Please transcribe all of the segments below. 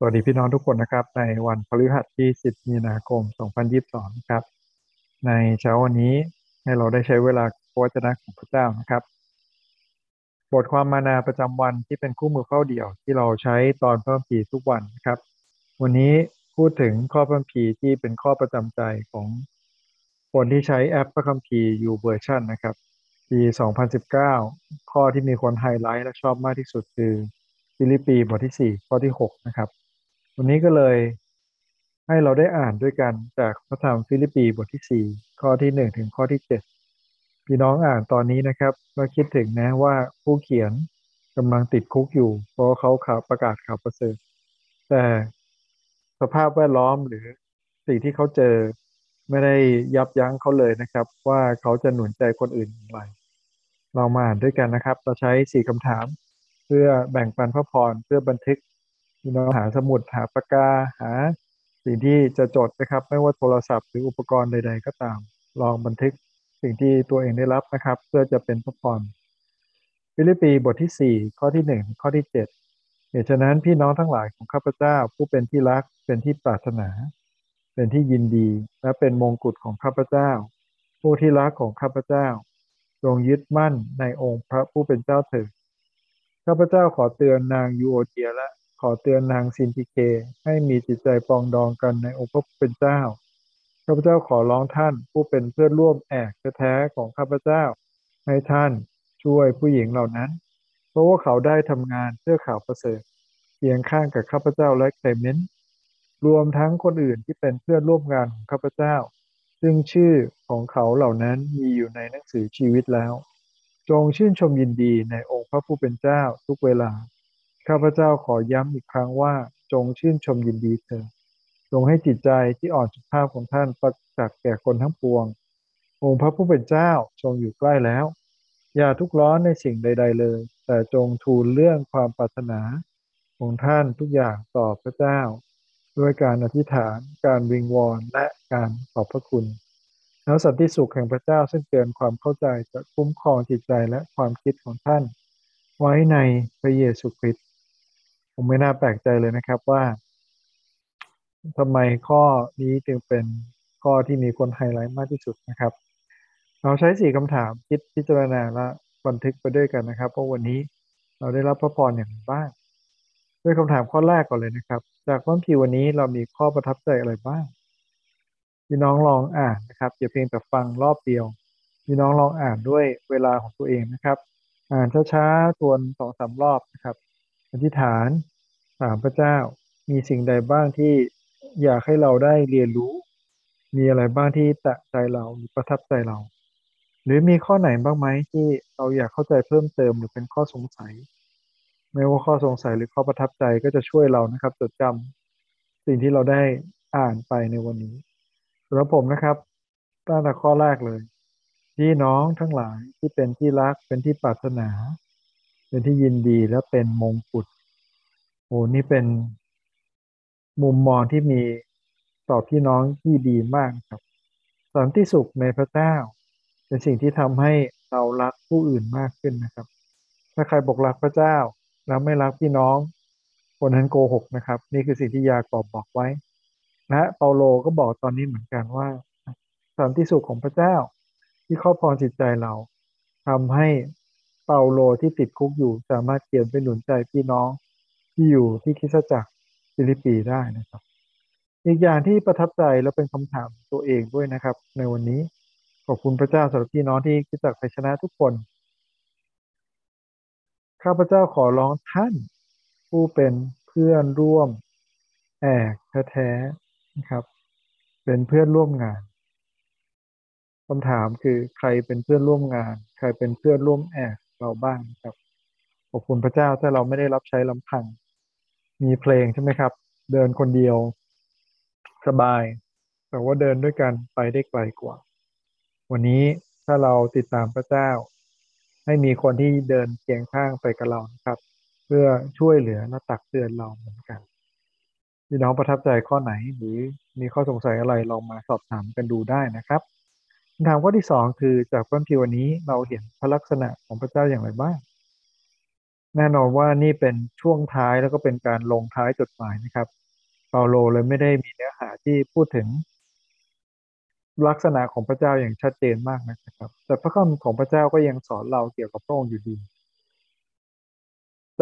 สวัสดีพี่น้องทุกคนนะครับ ในวันพฤหัสที่ 10 มีนาคม 2022 ครับ ในเช้าวันนี้ให้เราได้ใช้เวลาพระวจนะของพระเจ้านะครับ บทความมานาประจำวันที่เป็นคู่มือเข้าเดี่ยวที่เราใช้ตอนเพิ่มปีทุกวันนะครับ วันนี้พูดถึงข้อเพิ่มปีที่เป็นข้อประจำใจของคนที่ใช้แอปพระคัมภีร์อยู่เวอร์ชันนะครับปี 2019 ข้อที่มีคนไฮไลท์และชอบมากที่สุดคือฟิลิปปีบทที่ 4 ข้อที่ 6 นะครับ วันนี้ก็เลยให้เราได้อ่านด้วยกันจากพระธรรมฟิลิปปีบทที่ 4 ข้อที่ 1 ถึงข้อที่ 7 พี่น้องอ่านตอนนี้นะครับก็คิดถึงนะว่าผู้เขียนกำลังติดคุกอยู่ เพราะเขาข่าวประกาศข่าวประเสริฐแต่สภาพแวดล้อมหรือสิ่งที่เขาเจอไม่ได้ยับยั้งเขาเลยนะครับ ว่าเขาจะหนุนใจคนอื่นอย่างไร เรามาอ่านด้วยกันนะครับ เราใช้สี่คำถาม เพื่อแบ่งปันพระพรเพื่อบันทึก พี่น้องหาสมุดหาปากกาหา สิ่งที่จะจดนะครับ ไม่ว่าโทรศัพท์หรืออุปกรณ์ใด ๆ ก็ตาม ลองบันทึกสิ่งที่ตัวเองได้รับนะครับ เพื่อจะเป็นพระพรฟิลิปปีบทที่ 4 ข้อที่ 1 ข้อที่ 7 เหตุฉะนั้นพี่น้องทั้งหลายของข้าพเจ้าผู้เป็นที่รักเป็นที่ปรารถนา เป็นที่ยินดี และเป็นมงกุฎของข้าพเจ้า ผู้ที่รักของข้าพเจ้าจงยึดมั่นในองค์พระผู้เป็นเจ้าเถิดข้าพเจ้าขอเตือนนางยูโอเทียและ ขอเตือนนางซินติเคให้มีจิตใจปองดองกันในองค์พระผู้เป็นเจ้าข้าพเจ้าขอร้องท่านผู้เป็นเพื่อนร่วมแอกแท้ของข้าพเจ้า ให้ท่านช่วยผู้หญิงเหล่านั้น เพราะว่าเขาได้ทำงานเพื่อข่าวประเสริฐเคียงข้างกับข้าพเจ้าและเคลเมนต์รวมทั้งคนอื่นที่เป็นเพื่อนร่วมงานของข้าพเจ้า ซึ่งชื่อของเขาเหล่านั้นมีอยู่ในหนังสือชีวิตแล้ว จงชื่นชมยินดีในองค์พระผู้เป็นเจ้าทุกเวลา ข้าพเจ้าขอย้ำอีกครั้งว่าจงชื่นชมยินดีเถิดจงให้จิตใจที่อ่อนสุภาพของท่านประจักษ์แก่คนทั้งปวง องค์พระผู้เป็นเจ้าทรงอยู่ใกล้แล้ว อย่าทุกร้อนในสิ่งใด ๆ เลย แต่จงทูลเรื่องความปรารถนาของท่านทุกอย่างต่อพระเจ้า ด้วยการอธิษฐาน การวิงวอนและการขอบพระคุณ แล้วสันติสุขแห่งพระเจ้าซึ่งเกินความเข้าใจจะคุ้มครองจิตใจและความคิดของท่าน ไว้ในพระเยซูคริสต์ ผมไม่น่าแปลกใจเลยนะครับว่าทำไมข้อนี้จึงเป็นข้อที่มีคนไฮไลท์มากที่สุดนะครับ เราใช้สี่คำถามคิดพิจารณาและบันทึกไปด้วยกันนะครับเพราะวันนี้เราได้รับพระพรอย่างบ้าง ด้วยคำถามข้อแรกก่อนเลยนะครับ จากข้อพีวันนี้เรามีข้อประทับใจอะไรบ้างพี่น้องลองอ่านนะครับอย่าเพียงแต่ฟังรอบเดียวพี่น้องลองอ่านด้วยเวลาของตัวเองนะครับ อ่านช้าๆทวนสองสามรอบนะครับ อธิษฐานถามพระเจ้า มีสิ่งใดบ้างที่อยากให้เราได้เรียนรู้ มีอะไรบ้างที่ตะใจเราหรือประทับใจเรา หรือมีข้อไหนบ้างไหมที่เราอยากเข้าใจเพิ่มเติมหรือเป็นข้อสงสัย ไม่ว่าข้อสงสัยหรือข้อประทับใจก็จะช่วยเรานะครับ จดจำสิ่งที่เราได้อ่านไปในวันนี้สำหรับผมนะครับตั้งแต่ข้อแรกเลย พี่น้องทั้งหลายที่เป็นที่รักเป็นที่ปรารถนา เป็นที่ยินดีและเป็นมงกุฎโอ้นี่เป็นมุมมองที่มีต่อพี่น้องที่ดีมากครับสันติสุขในพระเจ้า เป็นสิ่งที่ทำให้เรารักผู้อื่นมากขึ้นนะครับ ถ้าใครบอกรักพระเจ้า แล้วไม่รักพี่น้อง คนนั้นโกหกนะครับ นี่คือสิ่งที่ยากอบบอกไว้และเปาโลก็บอกตอนนี้เหมือนกันว่าสันติสุขของพระเจ้าที่ครอบครองจิตใจเราทำให้ เปาโลที่ติดคุกอยู่สามารถเขียนเป็นหนุนใจพี่น้องที่อยู่ที่คริสตจักรฟิลิปปีได้นะครับ อีกอย่างที่ประทับใจและเป็นคำถามตัวเองด้วยนะครับ ในวันนี้ขอบคุณพระเจ้าสำหรับพี่น้องที่คริสตจักรไทยชนะทุกคนข้าพเจ้าขอร้องท่านผู้เป็นเพื่อนร่วมแอกแท้ๆนะครับ เป็นเพื่อนร่วมงานคำถามคือใครเป็นเพื่อนร่วมงาน ใครเป็นเพื่อนร่วมแอก เราบ้างครับขอบคุณพระเจ้าถ้าเราไม่ได้รับใช้ลำพัง มีเพลงใช่ไหมครับ เดินคนเดียว สบาย แต่ว่าเดินด้วยกันไปได้ไกลกว่า วันนี้ถ้าเราติดตามพระเจ้า ให้มีคนที่เดินเคียงข้างไปกับเรานะครับ เพื่อช่วยเหลือและตักเตือนเราเหมือนกันพี่น้องประทับใจข้อไหนหรือมีข้อสงสัยอะไรลองมาสอบถามกันดูได้นะครับ คำถามข้อที่สองคือจากพระพีวันนี้เราเห็นพระลักษณะของพระเจ้าอย่างไรบ้างแน่นอนว่านี่เป็นช่วงท้ายแล้วก็เป็นการลงท้ายจดหมายนะครับเปาโลเลยไม่ได้มีเนื้อหาที่พูดถึง ลักษณะของพระเจ้าอย่างชัดเจนมากนะครับ แต่พระคำของพระเจ้าก็ยังสอนเราเกี่ยวกับพระองค์อยู่ดี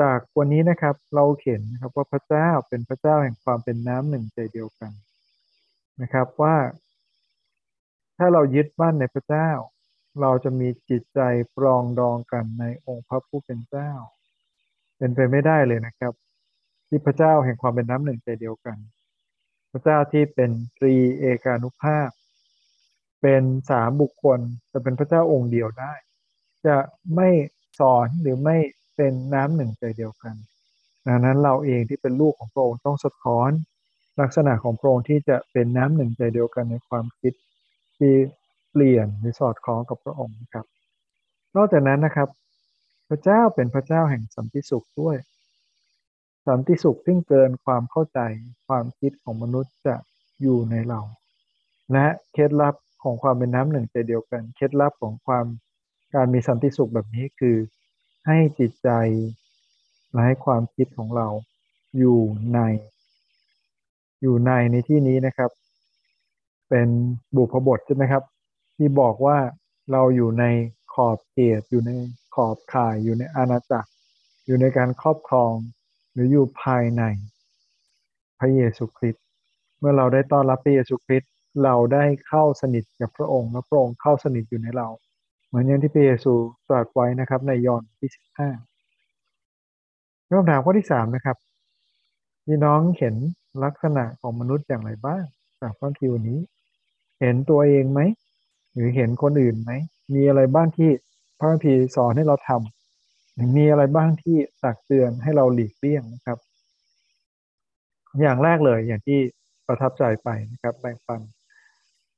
จากวันนี้นะครับเราเห็นนะครับว่าพระเจ้าเป็นพระเจ้าแห่งความเป็นน้ำหนึ่งใจเดียวกันนะครับ ว่า ถ้าเรายึดมั่นในพระเจ้า เราจะมีจิตใจปรองดองกันในองค์พระผู้เป็นเจ้า เป็นไปไม่ได้เลยนะครับ ที่พระเจ้าแห่งความเป็นน้ำหนึ่งใจเดียวกัน พระเจ้าที่เป็นตรีเอกานุภาพ เป็นสามบุคคลจะเป็นพระเจ้าองค์เดียวได้ จะไม่สอนหรือไม่เป็นน้ำหนึ่งใจเดียวกันดังนั้นเราเองที่เป็นลูกของพระองค์ต้องสะท้อน ลักษณะของพระองค์ที่จะเป็นน้ำหนึ่งใจเดียวกันในความคิด ที่เปลี่ยนหรือสอดคล้องกับพระองค์นะครับ นอกจากนั้นนะครับ พระเจ้าเป็นพระเจ้าแห่งสันติสุขด้วย สันติสุขซึ่งเกินความเข้าใจความคิดของมนุษย์จะอยู่ในเรา และเคล็ดลับของความเป็นน้ำหนึ่งใจเดียวกัน เคล็ดลับของความการมีสันติสุขแบบนี้คือให้จิตใจและให้ความคิดของเราอยู่ใน อยู่ในในที่นี้นะครับ เป็นบุพบทใช่ไหมครับ ที่บอกว่าเราอยู่ในขอบเขตอยู่ในขอบข่ายอยู่ในอาณาจักร อยู่ในการครอบครองหรืออยู่ภายในพระเยซูคริสต์เมื่อเราได้ต้อนรับพระเยซูคริสต์เราได้เข้าสนิทกับพระองค์และพระองค์เข้าสนิทอยู่ในเรา เหมือนอย่างที่พระเยซูตรัสไว้นะครับ ในยอห์นที่สิบห้าคำถามข้อที่สามนะครับพี่น้องเห็นลักษณะของมนุษย์อย่างไรบ้างจากพระคิวนี้ เห็นตัวเองไหม หรือเห็นคนอื่นไหม มีอะไรบ้างที่พระคัมภีร์สอนให้เราทำหรือมีอะไรบ้างที่ตักเตือนให้เราหลีกเลี่ยงนะครับ อย่างแรกเลยอย่างที่ประทับใจไปนะครับแบ่งปัน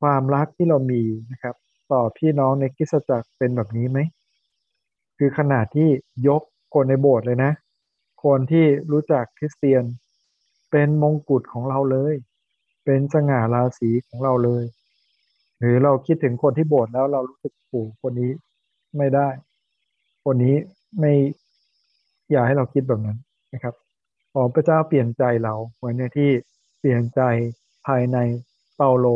ความรักที่เรามีนะครับ ต่อพี่น้องในคริสจักรเป็นแบบนี้ไหม คือขนาดที่ยกคนในโบสถ์เลยนะ คนที่รู้จักคริสเตียนเป็นมงกุฎของเราเลย เป็นสง่าราศีของเราเลย หรือเราคิดถึงคนที่โบสถ์แล้วเรารู้สึกผูกคนนี้ไม่ได้ คนนี้ไม่อยากให้เราคิดแบบนั้นนะครับ ขอพระเจ้าเปลี่ยนใจเราเหมือนอย่างที่เปลี่ยนใจภายในเปาโล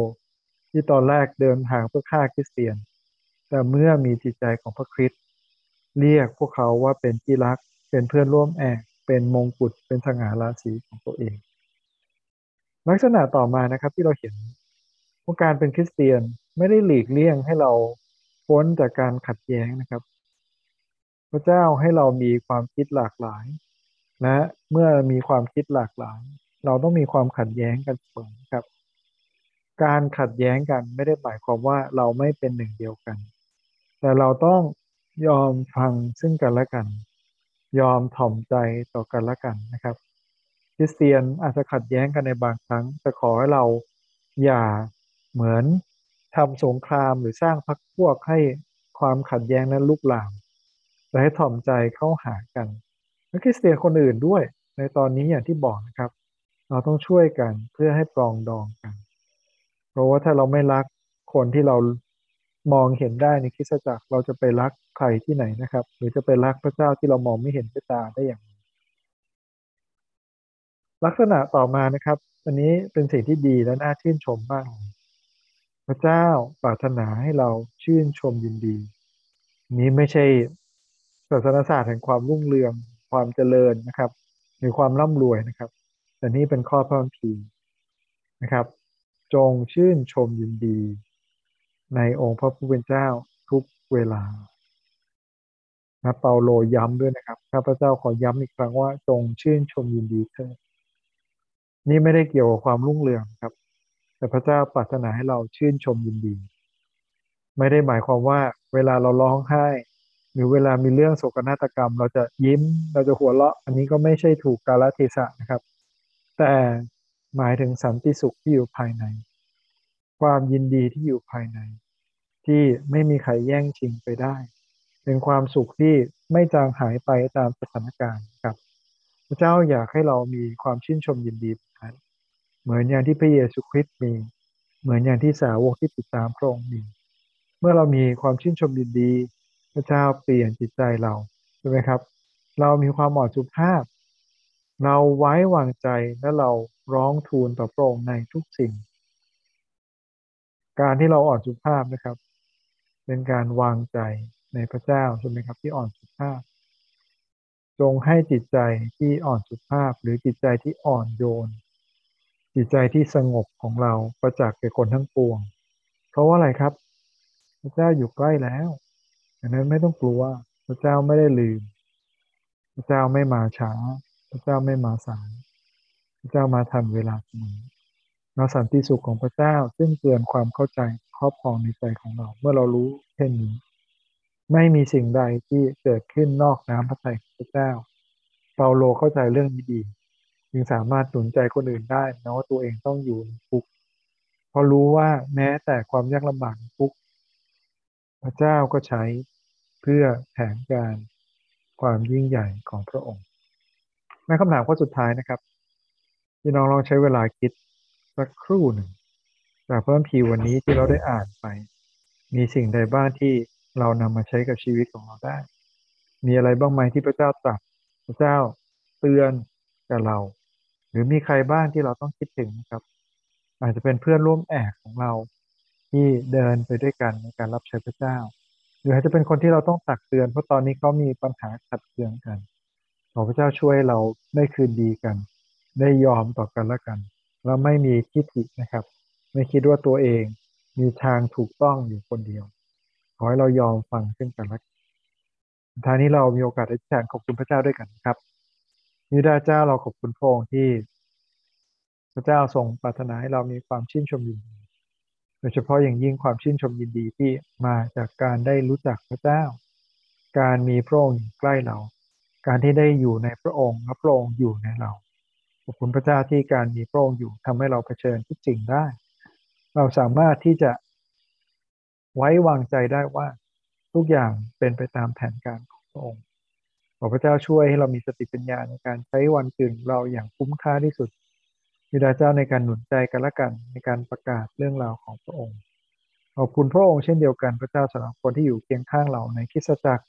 ที่ตอนแรกเดินทางเพื่อฆ่าคริสเตียน แต่เมื่อมีจิตใจของพระคริสต์เรียกพวกเขาว่าเป็นที่รัก เป็นเพื่อนร่วมแอกเป็นมงกุฎเป็นสง่าราศีของตัวเอง ลักษณะต่อมานะครับที่เราเห็น ว่าการเป็นคริสเตียนไม่ได้หลีกเลี่ยงให้เราพ้นจากการขัดแย้งนะครับ พระเจ้าให้เรามีความคิดหลากหลาย และเมื่อมีความคิดหลากหลาย เราต้องมีความขัดแย้งกันเสมอครับ การขัดแย้งกันไม่ได้หมายความว่าเราไม่เป็นหนึ่งเดียวกัน แต่เราต้องยอมฟังซึ่งกันและกัน ยอมถ่อมใจต่อกันและกันนะครับคริสเตียนอาจจะขัดแย้งกันในบางครั้งแต่ขอให้เราอย่า เหมือนทำสงครามหรือสร้างพรรคพวกให้ความขัดแย้งนั้นลุกลามแต่ให้ถ่อมใจเข้าหากันและคริสเตียนคนอื่นด้วย ในตอนนี้อย่างที่บอกนะครับ เราต้องช่วยกันเพื่อให้ปรองดองกัน เพราะว่าถ้าเราไม่รักคนที่เรามองเห็นได้ในคริสตจักรเราจะไปรักใครที่ไหนนะครับ หรือจะไปรักพระเจ้าที่เรามองไม่เห็นด้วยตาได้อย่าง ลักษณะต่อมานะครับ อันนี้เป็นสิ่งที่ดีและน่าชื่นชมมาก พระเจ้าปรารถนาให้เราชื่นชมยินดี นี้ไม่ใช่ศาสนศาสตร์แห่งความรุ่งเรืองความเจริญนะครับหรือความร่ำรวยนะครับ แต่นี่เป็นข้อพระคัมภีร์นะครับ จงชื่นชมยินดี ในองค์พระผู้เป็นเจ้าทุกเวลานะเปาโลย้ำด้วยนะครับข้าพเจ้าขอย้ำอีกครั้งว่าจงชื่นชมยินดีเถิดนี่ไม่ได้เกี่ยวกับความรุ่งเรืองครับ แต่พระเจ้าปรารถนาให้เราชื่นชมยินดี ไม่ได้หมายความว่าเวลาเราร้องไห้ หรือเวลามีเรื่องโศกนาฏกรรม เราจะยิ้ม เราจะหัวเราะ อันนี้ก็ไม่ใช่ถูกกาลเทศะนะครับ แต่หมายถึงสันติสุขที่อยู่ภายใน ความยินดีที่อยู่ภายใน ที่ไม่มีใครแย่งชิงไปได้ เป็นความสุขที่ไม่จางหายไปตามสถานการณ์ครับ พระเจ้าอยากให้เรามีความชื่นชมยินดีนั้น เหมือนอย่างที่พระเยซูคริสต์มี เหมือนอย่างที่สาวกที่ติดตามพระองค์มี เมื่อเรามีความชื่นชมยินดี พระเจ้าเปลี่ยนจิตใจเราใช่ไหมครับ เรามีความอ่อนสุภาพ เราไว้วางใจและเราร้องทูลต่อพระองค์ในทุกสิ่ง การที่เราอ่อนสุภาพนะครับ เป็นการวางใจในพระเจ้าใช่ไหมครับที่อ่อนสุภาพจงให้จิตใจที่อ่อนสุภาพหรือจิตใจที่อ่อนโยน จิตใจที่สงบของเราประจักษ์แก่คนทั้งปวง เพราะว่าอะไรครับ พระเจ้าอยู่ใกล้แล้วดังนั้นไม่ต้องกลัว พระเจ้าไม่ได้ลืม พระเจ้าไม่มาช้า พระเจ้าไม่มาสายพระเจ้ามาทันเวลาเสมอเราสันติสุขของพระเจ้าซึ่งเกินความเข้าใจครอบครองในใจของเรา เมื่อเรารู้เช่นนี้ ไม่มีสิ่งใดที่เกิดขึ้นนอกน้ำพระทัยของพระเจ้า เปาโลเข้าใจเรื่องนี้ดี จึงสามารถหนุนใจคนอื่นได้นะว่าตัวเองต้องอยู่ในคุกเพราะรู้ว่าแม้แต่ความยากลำบากคุกพระเจ้าก็ใช้เพื่อแผนการความยิ่งใหญ่ของพระองค์ในคำถามข้อสุดท้ายนะครับพี่น้องลองใช้เวลาคิดสักครู่หนึ่งจากพระคัมภีร์วันนี้ที่เราได้อ่านไป มีสิ่งใดบ้างที่เรานำมาใช้กับชีวิตของเราได้ มีอะไรบ้างไหมที่พระเจ้าตรัสพระเจ้าเตือนกับเรา หรือมีใครบ้างที่เราต้องคิดถึงนะครับ อาจจะเป็นเพื่อนร่วมแอกของเราที่เดินไปด้วยกันในการรับใช้พระเจ้า หรืออาจจะเป็นคนที่เราต้องตักเตือน เพราะตอนนี้เขามีปัญหาขัดเคืองกัน ขอพระเจ้าช่วยเราได้คืนดีกัน ได้ยอมต่อกันและกัน แล้วไม่มีทิฏฐินะครับ ไม่คิดว่าตัวเองมีทางถูกต้องอยู่คนเดียว ขอให้เรายอมฟังซึ่งกันและกันทางนี้เรามีโอกาสได้แทนขอบคุณพระเจ้าด้วยกันครับ นิดาเจ้าเราขอบคุณพระองค์ที่ พระเจ้าทรงปรารถนาให้เรามีความชื่นชมยินดีโดยเฉพาะอย่างยิ่งความชื่นชมยินดีที่มาจากการได้รู้จักพระเจ้า การมีพระองค์ใกล้เรา การที่ได้อยู่ในพระองค์และพระองค์อยู่ในเราขอบคุณพระเจ้าที่การมีพระองค์อยู่ทำให้เราเผชิญทุกสิ่งได้ เราสามารถที่จะไว้วางใจได้ว่าทุกอย่างเป็นไปตามแผนการของพระองค์ ขอพระเจ้าช่วยให้เรามีสติปัญญาในการใช้วันคืนเราอย่างคุ้มค่าที่สุดมิดาเจ้าในการหนุนใจกันและกันในการประกาศเรื่องราวของพระองค์ ขอบคุณพระองค์เช่นเดียวกันพระเจ้าสำหรับคนที่อยู่เคียงข้างเราในคิสตจักร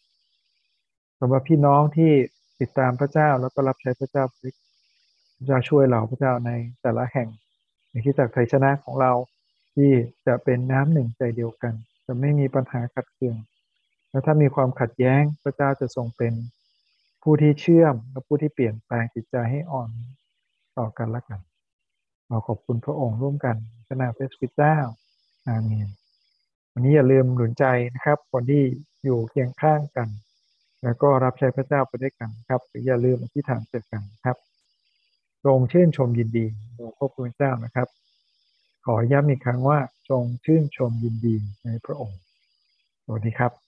สำหรับพี่น้องที่ติดตามพระเจ้าแล้วก็รับใช้พระเจ้าพระเจ้าช่วยเราพระเจ้าในแต่ละแห่ง ในคิสตจักรไทยชนะของเราที่จะเป็นน้ำหนึ่งใจเดียวกัน จะไม่มีปัญหาขัดเคืองและถ้ามีความขัดแย้งพระเจ้าจะทรงเป็น ผู้ที่เชื่อมและผู้ที่เปลี่ยนแปลงจิตใจให้อ่อนต่อกันและกัน เราขอบคุณพระองค์ร่วมกันพระนามพระสุเจ้าอาเมนวันนี้อย่าลืมหนุนใจนะครับคนที่อยู่เคียงข้างกัน แล้วก็รับใช้พระเจ้าไปด้วยกันครับหรืออย่าลืมอธิษฐานเจอกันครับทรงชื่นชมยินดีโดยพระคุณเจ้านะครับ ขอย้ำอีกครั้งว่าจงชื่นชมยินดีในพระองค์สวัสดีครับ